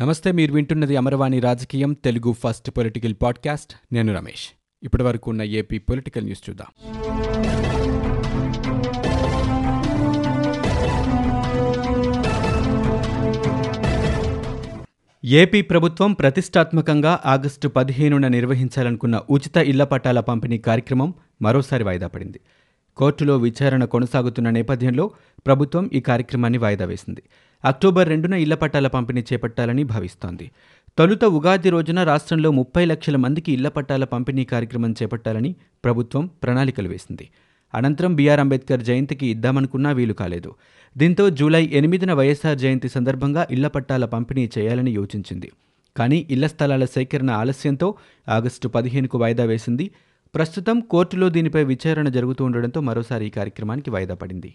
నమస్తే మీరు వింటున్నది అమరవాణి రాజకీయం తెలుగు ఫస్ట్ పొలిటికల్ పాడ్కాస్ట్. నేను రమేష్. ఇప్పటి వరకు ఉన్న ఏపీ పొలిటికల్ న్యూస్ చూద్దాం. ఏపీ ప్రభుత్వం ప్రతిష్టాత్మకంగా ఆగస్టు పదిహేనున నిర్వహించాలనుకున్న ఉచిత ఇళ్ళ పట్టాల పంపిణీ కార్యక్రమం మరోసారి వాయిదా పడింది. కోర్టులో విచారణ కొనసాగుతున్న నేపథ్యంలో ప్రభుత్వం ఈ కార్యక్రమాన్ని వాయిదా వేసింది. అక్టోబర్ రెండున ఇళ్ళ పట్టాల పంపిణీ చేపట్టాలని భావిస్తోంది. తొలుత ఉగాది రోజున రాష్ట్రంలో ముప్పై లక్షల మందికి ఇళ్ళ పట్టాల పంపిణీ కార్యక్రమం చేపట్టాలని ప్రభుత్వం ప్రణాళికలు వేసింది. అనంతరం బీఆర్ అంబేద్కర్ జయంతికి ఇద్దామనుకున్నా వీలు కాలేదు. దీంతో జూలై ఎనిమిదిన వైఎస్ఆర్ జయంతి సందర్భంగా ఇళ్ళ పట్టాల పంపిణీ చేయాలని యోచించింది. కానీ ఇళ్ళ స్థలాల సేకరణ ఆలస్యంతో ఆగస్టు పదిహేనుకు వాయిదా వేసింది. ప్రస్తుతం కోర్టులో దీనిపై విచారణ జరుగుతూ ఉండడంతో మరోసారి ఈ కార్యక్రమానికి వాయిదా పడింది.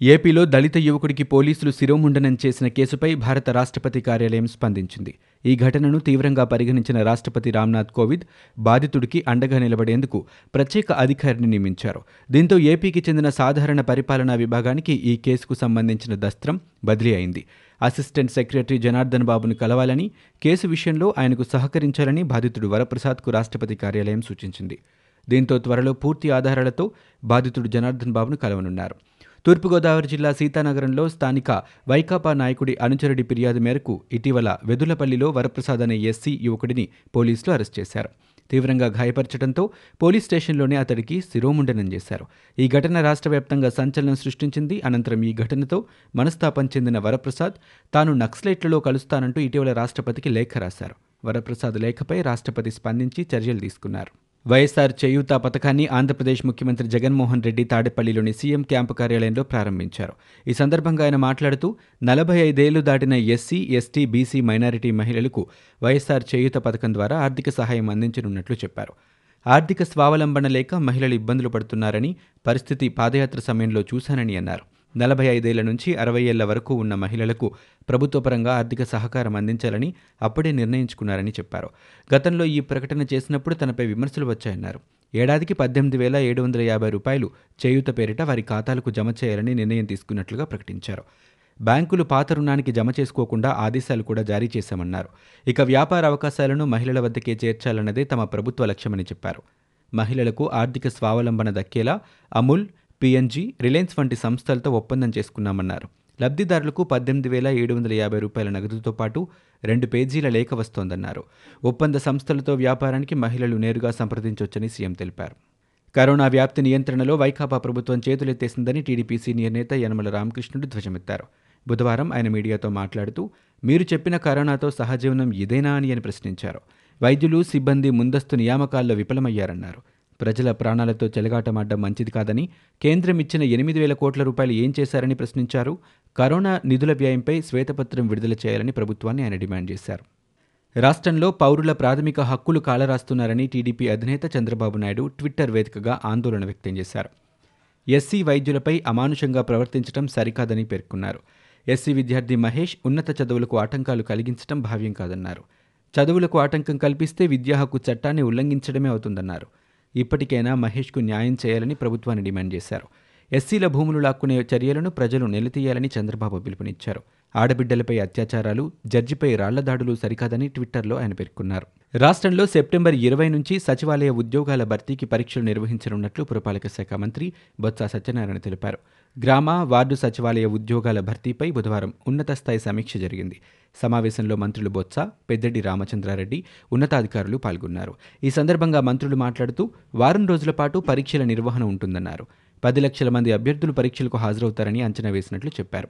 ఏపీలో దళిత యువకుడికి పోలీసులు శిరోముండనం చేసిన కేసుపై భారత రాష్ట్రపతి కార్యాలయం స్పందించింది. ఈ ఘటనను తీవ్రంగా పరిగణించిన రాష్ట్రపతి రామ్నాథ్ కోవింద్ బాధితుడికి అండగా నిలబడేందుకు ప్రత్యేక అధికారిని నియమించారు. దీంతో ఏపీకి చెందిన సాధారణ పరిపాలనా విభాగానికి ఈ కేసుకు సంబంధించిన దస్త్రం బదిలీ అయింది. అసిస్టెంట్ సెక్రటరీ జనార్దన్ బాబును కలవాలని కేసు విషయంలో ఆయనకు సహకరించాలని బాధితుడు వరప్రసాద్కు రాష్ట్రపతి కార్యాలయం సూచించింది. దీంతో త్వరలో పూర్తి ఆధారాలతో బాధితుడు జనార్దన్ బాబును కలవనున్నారు. తూర్పుగోదావరి జిల్లా సీతానగరంలో స్థానిక వైకాపా నాయకుడి అనుచరుడి ఫిర్యాదు మేరకు ఇటీవల వెదులపల్లిలో వరప్రసాద్ అనే ఎస్సీ యువకుడిని పోలీసులు అరెస్ట్ చేశారు. తీవ్రంగా గాయపరచడంతో పోలీస్ స్టేషన్లోనే అతడికి శిరోముండనం చేశారు. ఈ ఘటన రాష్ట్ర వ్యాప్తంగా సంచలనం సృష్టించింది. అనంతరం ఈ ఘటనతో మనస్తాపం చెందిన వరప్రసాద్ తాను నక్సలైట్లలో కలుస్తానంటూ ఇటీవల రాష్ట్రపతికి లేఖ రాశారు. వరప్రసాద్ లేఖపై రాష్ట్రపతి స్పందించి చర్యలు తీసుకున్నారు. వైఎస్ఆర్ చేయూత పథకాన్ని ఆంధ్రప్రదేశ్ ముఖ్యమంత్రి జగన్మోహన్ రెడ్డి తాడేపల్లిలోని సీఎం క్యాంపు కార్యాలయంలో ప్రారంభించారు. ఈ సందర్భంగా ఆయన మాట్లాడుతూ నలభై ఐదేళ్ళు దాటిన ఎస్సీ ఎస్టీ బీసీ మైనారిటీ మహిళలకు వైఎస్ఆర్ చేయూత పథకం ద్వారా ఆర్థిక సహాయం అందించనున్నట్లు చెప్పారు. ఆర్థిక స్వావలంబన లేక మహిళలు ఇబ్బందులు పడుతున్నారని పరిస్థితి పాదయాత్ర సమయంలో చూశానని అన్నారు. నలభై ఐదేళ్ళ నుంచి అరవై ఏళ్ళ వరకు ఉన్న మహిళలకు ప్రభుత్వపరంగా ఆర్థిక సహకారం అందించాలని అప్పుడే నిర్ణయించుకున్నారని చెప్పారు. గతంలో ఈ ప్రకటన చేసినప్పుడు తనపై విమర్శలు వచ్చాయన్నారు. ఏడాదికి పద్దెనిమిది వేల ఏడు వందల యాభై రూపాయలు చేయూత పేరిట వారి ఖాతాలకు జమ చేయాలని నిర్ణయం తీసుకున్నట్లుగా ప్రకటించారు. బ్యాంకులు పాత రుణానికి జమ చేసుకోకుండా ఆదేశాలు కూడా జారీ చేశామన్నారు. ఇక వ్యాపార అవకాశాలను మహిళల వద్దకే చేర్చాలన్నదే తమ ప్రభుత్వ లక్ష్యమని చెప్పారు. మహిళలకు ఆర్థిక స్వావలంబన దక్కేలా అమూల్ పిఎన్జీ రిలయన్స్ వంటి సంస్థలతో ఒప్పందం చేసుకున్నామన్నారు. లబ్ధిదారులకు పద్దెనిమిది వేల ఏడు వందల యాభై రూపాయల నగదుతో పాటు రెండు పేజీల లేఖ వస్తోందన్నారు. ఒప్పంద సంస్థలతో వ్యాపారానికి మహిళలు నేరుగా సంప్రదించవచ్చని సీఎం తెలిపారు. కరోనా వ్యాప్తి నియంత్రణలో వైకాపా ప్రభుత్వం చేతులెత్తేసిందని టీడీపీ సీనియర్ నేత యనమల రామకృష్ణుడు ధ్వజమెత్తారు. బుధవారం ఆయన మీడియాతో మాట్లాడుతూ మీరు చెప్పిన కరోనాతో సహజీవనం ఇదేనా అని అని ప్రశ్నించారు. వైద్యులు సిబ్బంది ముందస్తు నియామకాల్లో విఫలమయ్యారన్నారు. ప్రజల ప్రాణాలతో చెలగాటమాడడం మంచిది కాదని కేంద్రం ఇచ్చిన ఎనిమిది వేల కోట్ల రూపాయలు ఏం చేశారని ప్రశ్నించారు. కరోనా నిధుల వ్యయంపై శ్వేతపత్రం విడుదల చేయాలని ప్రభుత్వాన్ని ఆయన డిమాండ్ చేశారు. రాష్ట్రంలో పౌరుల ప్రాథమిక హక్కులు కాలరాస్తున్నారని టీడీపీ అధినేత చంద్రబాబు నాయుడు ట్విట్టర్ వేదికగా ఆందోళన వ్యక్తం చేశారు. ఎస్సీ వైద్యులపై అమానుషంగా ప్రవర్తించడం సరికాదని పేర్కొన్నారు. ఎస్సీ విద్యార్థి మహేష్ ఉన్నత చదువులకు ఆటంకాలు కలిగించడం భావ్యం కాదన్నారు. చదువులకు ఆటంకం కల్పిస్తే విద్యా హక్కు చట్టాన్ని ఉల్లంఘించడమే అవుతుందన్నారు. ఇప్పటికైనా మహేష్కు న్యాయం చేయాలని ప్రభుత్వాన్ని డిమాండ్ చేశారు. ఎస్సీల భూములు లాక్కునే చర్యలను ప్రజలు నిలదీయాలని చంద్రబాబు పిలుపునిచ్చారు. ఆడబిడ్డలపై అత్యాచారాలు జడ్జిపై రాళ్ళ దాడులు సరికాదని ట్విట్టర్లో ఆయన పేర్కొన్నారు. రాష్ట్రంలో సెప్టెంబర్ ఇరవై నుంచి సచివాలయ ఉద్యోగాల భర్తీకి పరీక్షలు నిర్వహించనున్నట్లు పురపాలక శాఖ మంత్రి బొత్స సత్యనారాయణ తెలిపారు. గ్రామ వార్డు సచివాలయ ఉద్యోగాల భర్తీపై బుధవారం ఉన్నత స్థాయి సమీక్ష జరిగింది. సమావేశంలో మంత్రులు బొత్స పెద్దడి రామచంద్రారెడ్డి ఉన్నతాధికారులు పాల్గొన్నారు. ఈ సందర్భంగా మంత్రులు మాట్లాడుతూ వారం రోజుల పాటు పరీక్షల నిర్వహణ ఉంటుందన్నారు. పది లక్షల మంది అభ్యర్థులు పరీక్షలకు హాజరవుతారని అంచనా వేసినట్లు చెప్పారు.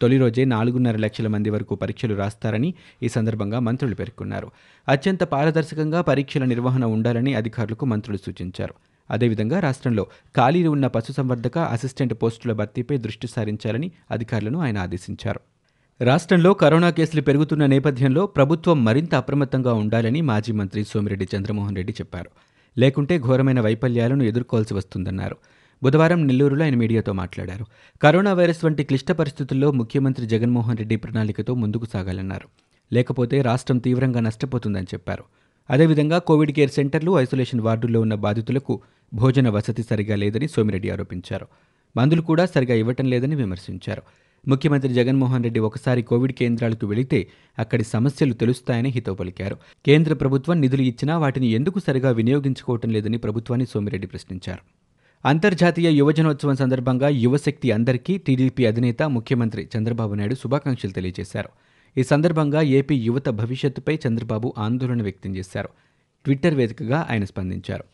తొలి రోజే నాలుగున్నర లక్షల మంది వరకు పరీక్షలు రాస్తారని ఈ సందర్భంగా మంత్రులు పేర్కొన్నారు. అత్యంత పారదర్శకంగా పరీక్షల నిర్వహణ ఉండాలని అధికారులకు మంత్రులు సూచించారు. అదేవిధంగా రాష్ట్రంలో ఖాళీలు ఉన్న పశుసంవర్ధక అసిస్టెంట్ పోస్టుల భర్తీపై దృష్టి సారించాలని అధికారులను ఆయన ఆదేశించారు. రాష్ట్రంలో కరోనా కేసులు పెరుగుతున్న నేపథ్యంలో ప్రభుత్వం మరింత అప్రమత్తంగా ఉండాలని మాజీ మంత్రి సోమిరెడ్డి చంద్రమోహన్ రెడ్డి చెప్పారు. లేకుంటే ఘోరమైన వైఫల్యాలను ఎదుర్కోవాల్సి వస్తుందన్నారు. బుధవారం నెల్లూరులో ఆయన మీడియాతో మాట్లాడారు. కరోనా వైరస్ వంటి క్లిష్ట పరిస్థితుల్లో ముఖ్యమంత్రి జగన్మోహన్ రెడ్డి ప్రణాళికతో ముందుకు సాగాలన్నారు. లేకపోతే రాష్ట్రం తీవ్రంగా నష్టపోతుందని చెప్పారు. అదేవిధంగా కోవిడ్ కేర్ సెంటర్లు ఐసోలేషన్ వార్డుల్లో ఉన్న బాధితులకు భోజన వసతి సరిగా లేదని సోమిరెడ్డి ఆరోపించారు. మందులు కూడా సరిగా ఇవ్వటం లేదని విమర్శించారు. ముఖ్యమంత్రి జగన్మోహన్ రెడ్డి ఒకసారి కోవిడ్ కేంద్రాలకు వెళితే అక్కడి సమస్యలు తెలుస్తాయని హితవు పలికారు. కేంద్ర ప్రభుత్వం నిధులు ఇచ్చినా వాటిని ఎందుకు సరిగా వినియోగించుకోవటం లేదని ప్రభుత్వాన్ని సోమిరెడ్డి ప్రశ్నించారు. అంతర్జాతీయ యువజనోత్సవం సందర్భంగా యువశక్తి అందరికీ టీడీపీ అధినేత ముఖ్యమంత్రి చంద్రబాబు నాయుడు శుభాకాంక్షలు తెలియజేశారు. ఈ సందర్భంగా ఏపీ యువత భవిష్యత్తుపై చంద్రబాబు ఆందోళన వ్యక్తం చేశారు. ట్విట్టర్ వేదికగా ఆయన స్పందించారు.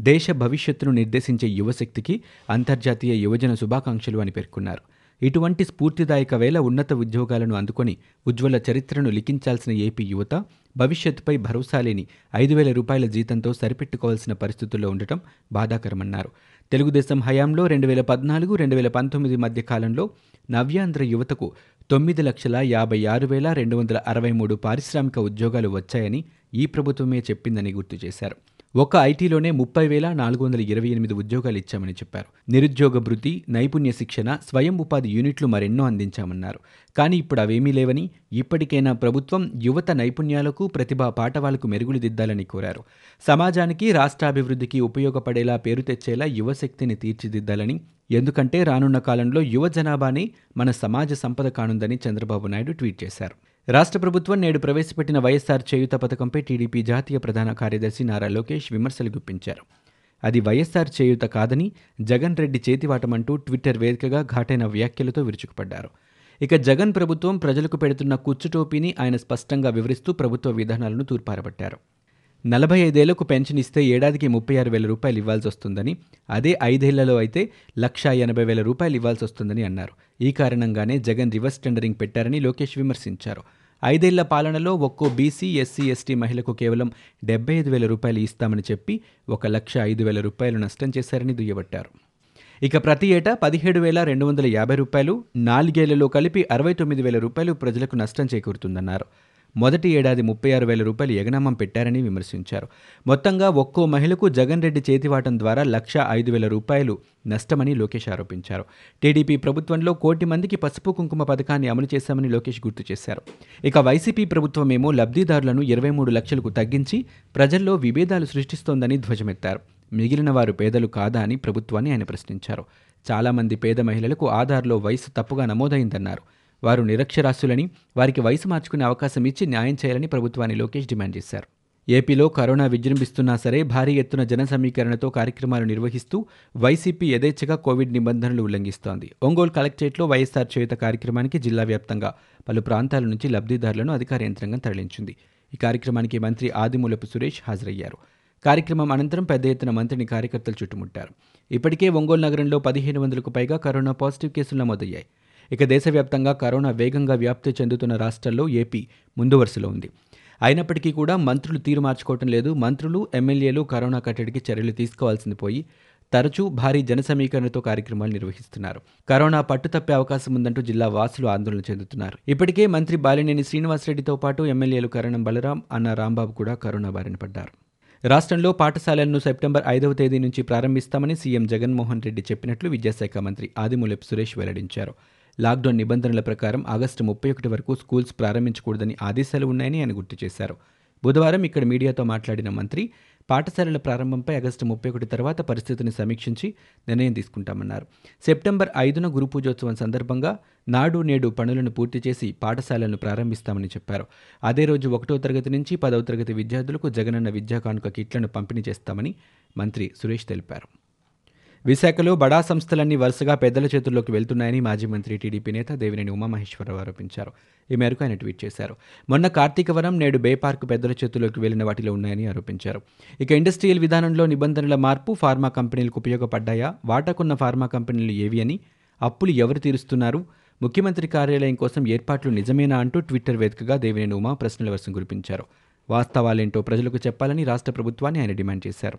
దేశ భవిష్యత్తును నిర్దేశించే యువశక్తికి అంతర్జాతీయ యువజన శుభాకాంక్షలు అని పేర్కొన్నారు. ఇటువంటి స్ఫూర్తిదాయక వేళ ఉన్నత ఉద్యోగాలను అందుకొని ఉజ్వల చరిత్రను లిఖించాల్సిన ఏపీ యువత భవిష్యత్తుపై భరోసా లేని ఐదు వేల రూపాయల జీతంతో సరిపెట్టుకోవాల్సిన పరిస్థితుల్లో ఉండటం బాధాకరమన్నారు. తెలుగుదేశం హయాంలో రెండు వేల పద్నాలుగు రెండు వేల పంతొమ్మిది మధ్య కాలంలో నవ్యాంధ్ర యువతకు తొమ్మిది లక్షల యాభై ఆరు వేల రెండు వందల అరవై మూడు పారిశ్రామిక ఉద్యోగాలు వచ్చాయని ఈ ప్రభుత్వమే చెప్పిందని గుర్తు చేశారు. ఒక్క ఐటీలోనే ముప్పై వేల నాలుగు వందల ఇరవై ఎనిమిది ఉద్యోగాలు ఇచ్చామని చెప్పారు. నిరుద్యోగ భృతి నైపుణ్య శిక్షణ స్వయం ఉపాధి యూనిట్లు మరెన్నో అందించామన్నారు. కానీ ఇప్పుడు అవేమీ లేవని ఇప్పటికైనా ప్రభుత్వం యువత నైపుణ్యాలకు ప్రతిభా పాఠవాలకు మెరుగులు దిద్దాలని కోరారు. సమాజానికి రాష్ట్రాభివృద్ధికి ఉపయోగపడేలా పేరు తెచ్చేలా యువశక్తిని తీర్చిదిద్దాలని ఎందుకంటే రానున్న కాలంలో యువ జనాభానే మన సమాజ సంపద కానుందని చంద్రబాబు నాయుడు ట్వీట్ చేశారు. రాష్ట్ర ప్రభుత్వం నేడు ప్రవేశపెట్టిన వైఎస్ఆర్ చేయుత పథకంపై టీడీపీ జాతీయ ప్రధాన కార్యదర్శి నారా లోకేష్ విమర్శలు గుప్పించారు. అది వైఎస్ఆర్ చేయుత కాదని జగన్ రెడ్డి చేతివాటమంటూ ట్విట్టర్ వేదికగా ఘాటైన వ్యాఖ్యలతో విరుచుకుపడ్డారు. ఇక జగన్ ప్రభుత్వం ప్రజలకు పెడుతున్న కుచ్చుటోపీని ఆయన స్పష్టంగా వివరిస్తూ ప్రభుత్వ విధానాలను తూర్పారబట్టారు. నలభై ఐదేళ్ళకు పెన్షన్ ఇస్తే ఏడాదికి ముప్పై ఆరు వేల రూపాయలు ఇవ్వాల్సి వస్తుందని అదే ఐదేళ్ళలో అయితే లక్షా ఎనభై వేల రూపాయలు ఇవ్వాల్సి వస్తుందని అన్నారు. ఈ కారణంగానే జగన్ రివర్స్ టెండరింగ్ పెట్టారని లోకేష్ విమర్శించారు. ఐదేళ్ళ పాలనలో ఒక్కో బీసీ ఎస్సీ ఎస్టీ మహిళకు కేవలం డెబ్బై ఐదు వేల రూపాయలు ఇస్తామని చెప్పి ఒక లక్ష ఐదు వేల రూపాయలు నష్టం చేశారని దుయ్యబట్టారు. ఇక ప్రతి ఏటా పదిహేడు వేల రెండు వందల యాభై రూపాయలు నాలుగేళ్ళలో కలిపి అరవై తొమ్మిది వేల రూపాయలు ప్రజలకు నష్టం చేకూరుతుందన్నారు. మొదటి ఏడాది ముప్పై ఆరు వేల రూపాయలు ఎగనామం పెట్టారని విమర్శించారు. మొత్తంగా ఒక్కో మహిళకు జగన్ రెడ్డి చేతివాటం ద్వారా లక్ష ఐదు వేల రూపాయలు నష్టమని లోకేష్ ఆరోపించారు. టీడీపీ ప్రభుత్వంలో కోటి మందికి పసుపు కుంకుమ పథకాన్ని అమలు చేశామని లోకేష్ గుర్తు చేశారు. ఇక వైసీపీ ప్రభుత్వమేమో లబ్ధిదారులను ఇరవై మూడు లక్షలకు తగ్గించి ప్రజల్లో విభేదాలు సృష్టిస్తోందని ధ్వజమెత్తారు. మిగిలిన వారు పేదలు కాదా అని ప్రభుత్వాన్ని ఆయన ప్రశ్నించారు. చాలామంది పేద మహిళలకు ఆధార్లో వయసు తప్పుగా నమోదైందన్నారు. వారు నిరక్షరాస్యులని వారికి వయసు మార్చుకునే అవకాశం ఇచ్చి న్యాయం చేయాలని ప్రభుత్వాన్ని లోకేష్ డిమాండ్ చేశారు. ఏపీలో కరోనా విజృంభిస్తున్నా సరే భారీ ఎత్తున జన సమీకరణతో కార్యక్రమాలు నిర్వహిస్తూ వైసీపీ యథేచ్ఛగా కోవిడ్ నిబంధనలు ఉల్లంఘిస్తోంది. ఒంగోలు కలెక్టరేట్లో వైఎస్ఆర్ చేయుత కార్యక్రమానికి జిల్లా వ్యాప్తంగా పలు ప్రాంతాల నుంచి లబ్ధిదారులను అధికార యంత్రాంగం తరలించింది. ఈ కార్యక్రమానికి మంత్రి ఆదిమూలపు సురేష్ హాజరయ్యారు. కార్యక్రమం అనంతరం పెద్ద ఎత్తున మంత్రిని కార్యకర్తలు చుట్టుముట్టారు. ఇప్పటికే ఒంగోలు నగరంలో పదిహేను వందలకు పైగా కరోనా పాజిటివ్ కేసులు నమోదయ్యాయి. ఇక దేశవ్యాప్తంగా కరోనా వేగంగా వ్యాప్తి చెందుతున్న రాష్ట్రాల్లో ఏపీ ముందు వరుసలో ఉంది. అయినప్పటికీ కూడా మంత్రులు తీరు మార్చుకోవటం లేదు. మంత్రులు ఎమ్మెల్యేలు కరోనా కట్టడికి చర్యలు తీసుకోవాల్సింది పోయి తరచూ భారీ జన సమీకరణతో కార్యక్రమాలు నిర్వహిస్తున్నారు. కరోనా పట్టుతప్పే అవకాశం ఉందంటూ జిల్లా వాసులు ఆందోళన చెందుతున్నారు. ఇప్పటికే మంత్రి బాలినేని శ్రీనివాసరెడ్డితో పాటు ఎమ్మెల్యేలు కరణం బలరాం అన్న రాంబాబు కూడా కరోనా బారిన పడ్డారు. రాష్ట్రంలో పాఠశాలలను సెప్టెంబర్ ఐదవ తేదీ నుంచి ప్రారంభిస్తామని సీఎం జగన్మోహన్ రెడ్డి చెప్పినట్లు విద్యాశాఖ మంత్రి ఆదిమూలపు సురేష్ వెల్లడించారు. లాక్డౌన్ నిబంధనల ప్రకారం ఆగస్టు ముప్పై ఒకటి వరకు స్కూల్స్ ప్రారంభించకూడదని ఆదేశాలు ఉన్నాయని ఆయన గుర్తు చేశారు. బుధవారం ఇక్కడ మీడియాతో మాట్లాడిన మంత్రి పాఠశాలల ప్రారంభంపై ఆగస్టు ముప్పై ఒకటి తర్వాత పరిస్థితిని సమీక్షించి నిర్ణయం తీసుకుంటామన్నారు. సెప్టెంబర్ ఐదున గురు పూజోత్సవం సందర్భంగా నాడు నేడు పనులను పూర్తి చేసి పాఠశాలలను ప్రారంభిస్తామని చెప్పారు. అదే రోజు ఒకటో తరగతి నుంచి పదవ తరగతి విద్యార్థులకు జగనన్న విద్యా కానుక కిట్లను పంపిణీ చేస్తామని మంత్రి సురేష్ తెలిపారు. విశాఖలో బడా సంస్థలన్నీ వరుసగా పెద్దల చేతుల్లోకి వెళ్తున్నాయని మాజీ మంత్రి టీడీపీ నేత దేవినేని ఉమామహేశ్వరరావు ఆరోపించారు. ఈ మేరకు ఆయన ట్వీట్ చేశారు. మొన్న కార్తీకవరం నేడు బే పార్క్ పెద్దల చేతుల్లోకి వెళ్ళిన వాటిలో ఉన్నాయని ఆరోపించారు. ఇక ఇండస్ట్రియల్ విధానంలో నిబంధనల మార్పు ఫార్మా కంపెనీలకు ఉపయోగపడ్డాయా? వాటాకున్న ఫార్మా కంపెనీలు ఏవి అని అప్పులు ఎవరు తీరుస్తున్నారు? ముఖ్యమంత్రి కార్యాలయం కోసం ఏర్పాట్లు నిజమేనా అంటూ ట్విట్టర్ వేదికగా దేవినేని ఉమా ప్రశ్నల వర్షం కురిపించారు. వాస్తవాలేంటో ప్రజలకు చెప్పాలని రాష్ట్ర ప్రభుత్వాన్ని ఆయన డిమాండ్ చేశారు.